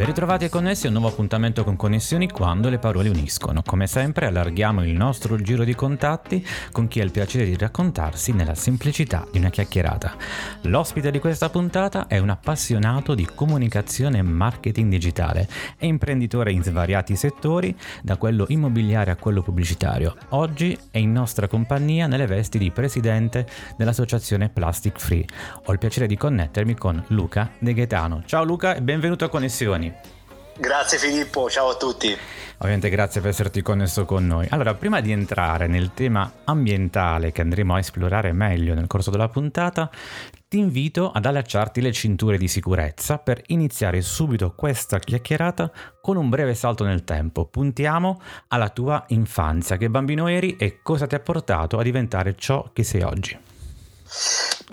Ben ritrovati e connessi a un nuovo appuntamento con Connessioni quando le parole uniscono. Come sempre allarghiamo il nostro giro di contatti con chi ha il piacere di raccontarsi nella semplicità di una chiacchierata. L'ospite di questa puntata è un appassionato di comunicazione e marketing digitale. È imprenditore in svariati settori, da quello immobiliare a quello pubblicitario. Oggi è in nostra compagnia nelle vesti di presidente dell'associazione Plastic Free. Ho il piacere di connettermi con Luca De Gaetano. Ciao Luca e benvenuto a Connessioni. Grazie Filippo, ciao a tutti. Ovviamente grazie per esserti connesso con noi. Allora, prima di entrare nel tema ambientale che andremo a esplorare meglio nel corso della puntata, ti invito ad allacciarti le cinture di sicurezza per iniziare subito questa chiacchierata con un breve salto nel tempo. Puntiamo alla tua infanzia, che bambino eri e cosa ti ha portato a diventare ciò che sei oggi.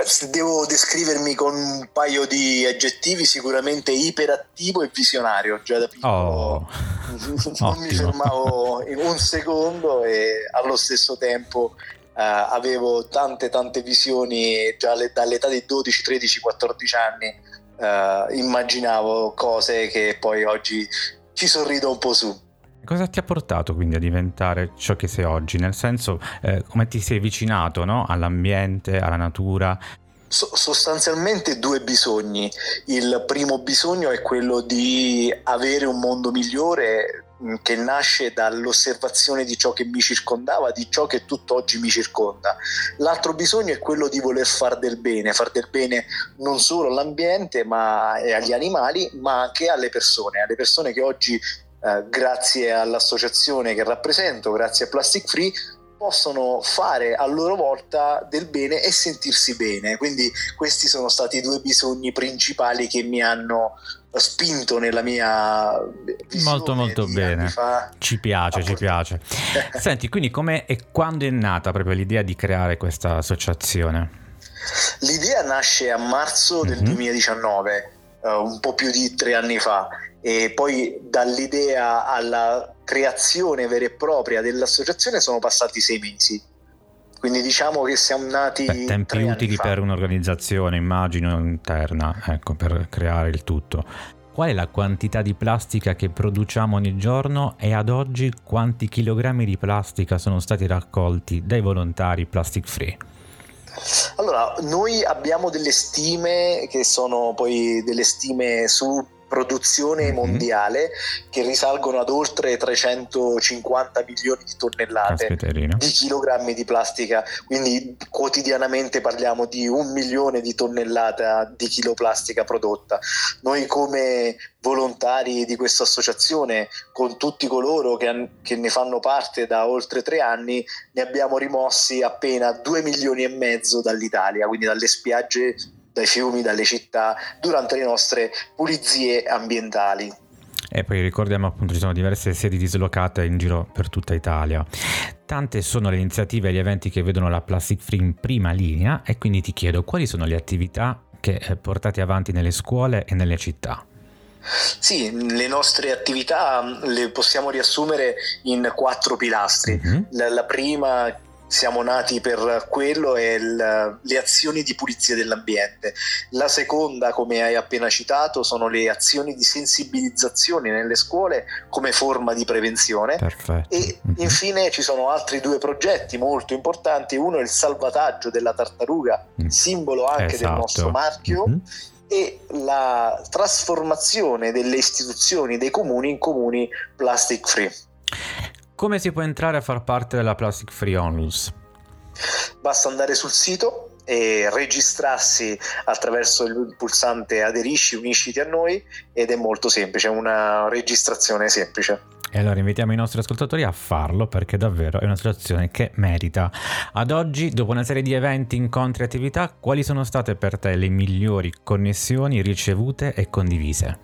Se devo descrivermi con un paio di aggettivi, sicuramente iperattivo e visionario. Già da piccolo Oh, non mi fermavo in un secondo e allo stesso tempo eh, avevo tante tante visioni già le- dall'età di 12, 13, 14 anni. eh, immaginavo cose che poi oggi ci sorrido un po' su. Cosa ti ha portato quindi a diventare ciò che sei oggi? Nel senso, eh, come ti sei avvicinato no? all'ambiente, alla natura? So- sostanzialmente due bisogni. Il primo bisogno è quello di avere un mondo migliore mh, che nasce dall'osservazione di ciò che mi circondava, di ciò che tutt'oggi mi circonda. L'altro bisogno è quello di voler far del bene, far del bene non solo all'ambiente ma, e agli animali, ma anche alle persone, alle persone che oggi, eh, grazie all'associazione che rappresento, grazie a Plastic Free, possono fare a loro volta del bene e sentirsi bene. Quindi questi sono stati i due bisogni principali che mi hanno spinto nella mia Molto, molto bene. fa. Ci piace, ci piace. Senti, quindi come e quando è nata proprio l'idea di creare questa associazione? L'idea nasce a marzo del Mhm. 2019, eh, un po' più di tre anni fa, e poi dall'idea alla creazione vera e propria dell'associazione sono passati sei mesi. Quindi diciamo che siamo nati Beh, tempi utili per un'organizzazione, immagino, interna, ecco, per creare il tutto. Qual è la quantità di plastica che produciamo ogni giorno e ad oggi quanti chilogrammi di plastica sono stati raccolti dai volontari plastic free? Allora, noi abbiamo delle stime che sono poi delle stime su produzione Mhm. mondiale che risalgono ad oltre 350 milioni di tonnellate di chilogrammi di plastica, quindi quotidianamente parliamo di un milione di tonnellate di chiloplastica prodotta. Noi come volontari di questa associazione, con tutti coloro che, che ne fanno parte da oltre tre anni, ne abbiamo rimossi appena due milioni e mezzo dall'Italia, quindi dalle spiagge, dai fiumi, dalle città, durante le nostre pulizie ambientali. E poi ricordiamo appunto ci sono diverse sedi dislocate in giro per tutta Italia. Tante sono le iniziative e gli eventi che vedono la Plastic Free in prima linea e quindi ti chiedo quali sono le attività che eh, portate avanti nelle scuole e nelle città. Sì, le nostre attività mh, le possiamo riassumere in quattro pilastri. Mhm. La, la prima siamo nati per quello è il- le azioni di pulizia dell'ambiente. La seconda, come hai appena citato, sono le azioni di sensibilizzazione nelle scuole come forma di prevenzione. Perfetto. E Mhm. infine ci sono altri due progetti molto importanti. Uno è il salvataggio della tartaruga, Mm. simbolo anche Esatto. del nostro marchio Mhm. e la trasformazione delle istituzioni dei comuni in comuni plastic free. Come si può entrare a far parte della Plastic Free Onlus? Basta andare sul sito e registrarsi attraverso il pulsante aderisci, unisciti a noi ed è molto semplice, è una registrazione semplice. E allora invitiamo i nostri ascoltatori a farlo perché davvero è una situazione che merita. Ad oggi, dopo una serie di eventi, incontri e attività, quali sono state per te le migliori connessioni ricevute e condivise?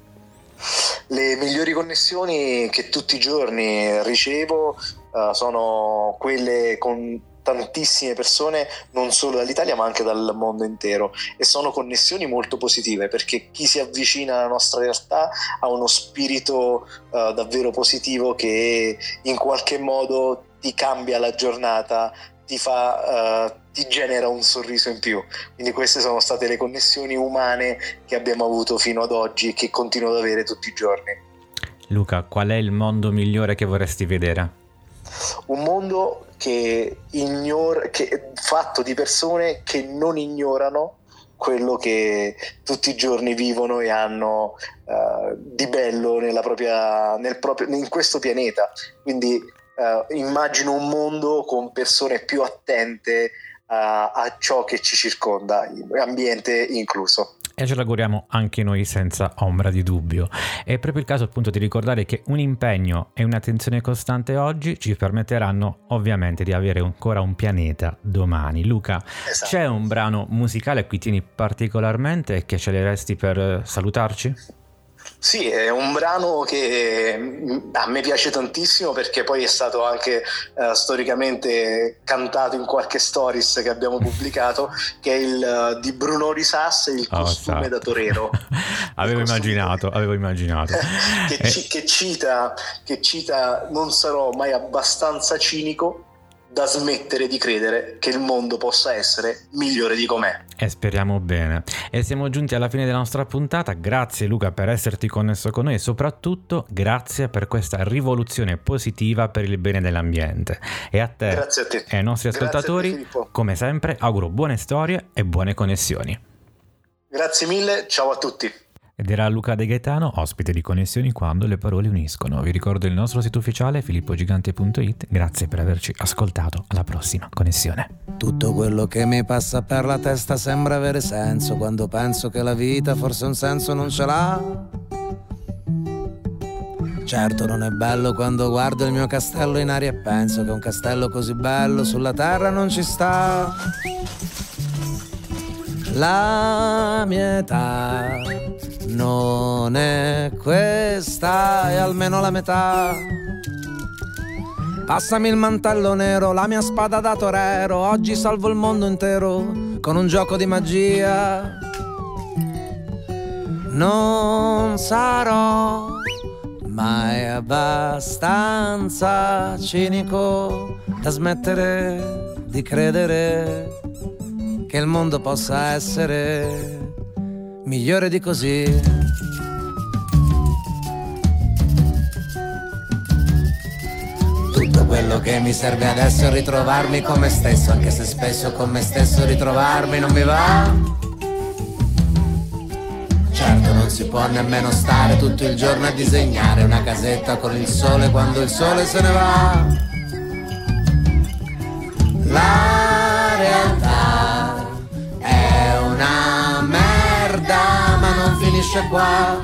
Le migliori connessioni che tutti i giorni ricevo uh, sono quelle con tantissime persone non solo dall'Italia ma anche dal mondo intero. E sono connessioni molto positive perché chi si avvicina alla nostra realtà ha uno spirito uh, davvero positivo che in qualche modo ti cambia la giornata ti fa uh, ti genera un sorriso in più quindi queste sono state le connessioni umane che abbiamo avuto fino ad oggi e che continuo ad avere tutti i giorni Luca qual è il mondo migliore che vorresti vedere? un mondo che ignora, che, fatto di persone che non ignorano quello che tutti i giorni vivono e hanno uh, di bello propria, nel proprio, in questo pianeta. Quindi uh, immagino un mondo con persone più attente a, a ciò che ci circonda, ambiente incluso e ce l'auguriamo anche noi senza ombra di dubbio. È proprio il caso appunto di ricordare che un impegno e un'attenzione costante oggi ci permetteranno ovviamente di avere ancora un pianeta domani. Luca, esatto. c'è un brano musicale a cui tieni particolarmente e che ce le resti per salutarci? Sì, è un brano che mm, a me piace tantissimo perché poi è stato anche uh, storicamente cantato in qualche stories che abbiamo pubblicato, che è il uh, di Bruno Risas, il oh, costume da torero. avevo immaginato, avevo immaginato. che, eh. ci, che, cita, che cita non sarò mai abbastanza cinico da smettere di credere che il mondo possa essere migliore di com'è. E speriamo bene. E siamo giunti alla fine della nostra puntata. Grazie Luca per esserti connesso con noi e soprattutto grazie per questa rivoluzione positiva per il bene dell'ambiente. E a te, a te. e ai nostri ascoltatori, te, come sempre, auguro buone storie e buone connessioni. Grazie mille, ciao a tutti. Ed era Luca De Gaetano, ospite di Connessioni quando le parole uniscono. Vi ricordo il nostro sito ufficiale filippogigante.it. Grazie per averci ascoltato. Alla prossima connessione. Tutto quello che mi passa per la testa sembra avere senso quando penso che la vita forse un senso non ce l'ha. Certo non è bello quando guardo il mio castello in aria e penso che un castello così bello sulla terra non ci sta. La mia età non è questa, è almeno la metà. Passami il mantello nero, la mia spada da torero, oggi salvo il mondo intero con un gioco di magia. Non sarò mai abbastanza cinico da smettere di credere che il mondo possa essere migliore di così. Tutto quello che mi serve adesso è ritrovarmi con me stesso, anche se spesso con me stesso ritrovarmi non mi va. Certo non si può nemmeno stare tutto il giorno a disegnare una casetta con il sole quando il sole se ne va. La realtà è una finisce qua.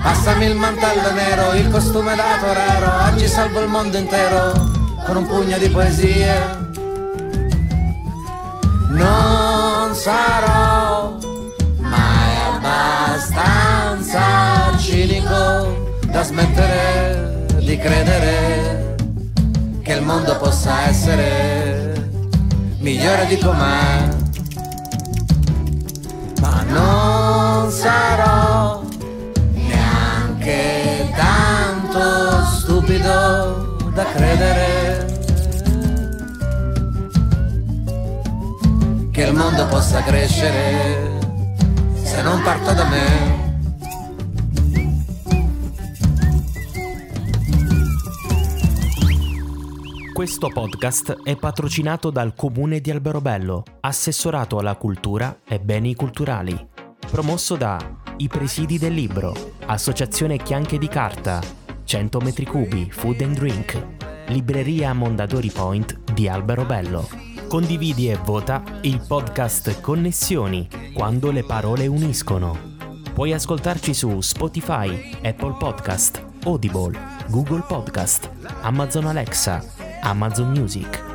Passami il mantello nero, il costume da torero, oggi salvo il mondo intero con un pugno di poesie. Non sarò mai abbastanza cinico da smettere di credere che il mondo possa essere migliore di com'è ma non sarò neanche tanto stupido da credere che il mondo possa crescere se non parto da me. Questo podcast è patrocinato dal Comune di Alberobello, assessorato alla cultura e beni culturali. Promosso da I Presidi del Libro, Associazione Chianche di Carta, 100 metri cubi, Food and Drink, Libreria Mondadori Point di Alberobello. Condividi e vota il podcast Connessioni, quando le parole uniscono. Puoi ascoltarci su Spotify, Apple Podcast, Audible, Google Podcast, Amazon Alexa, Amazon Music,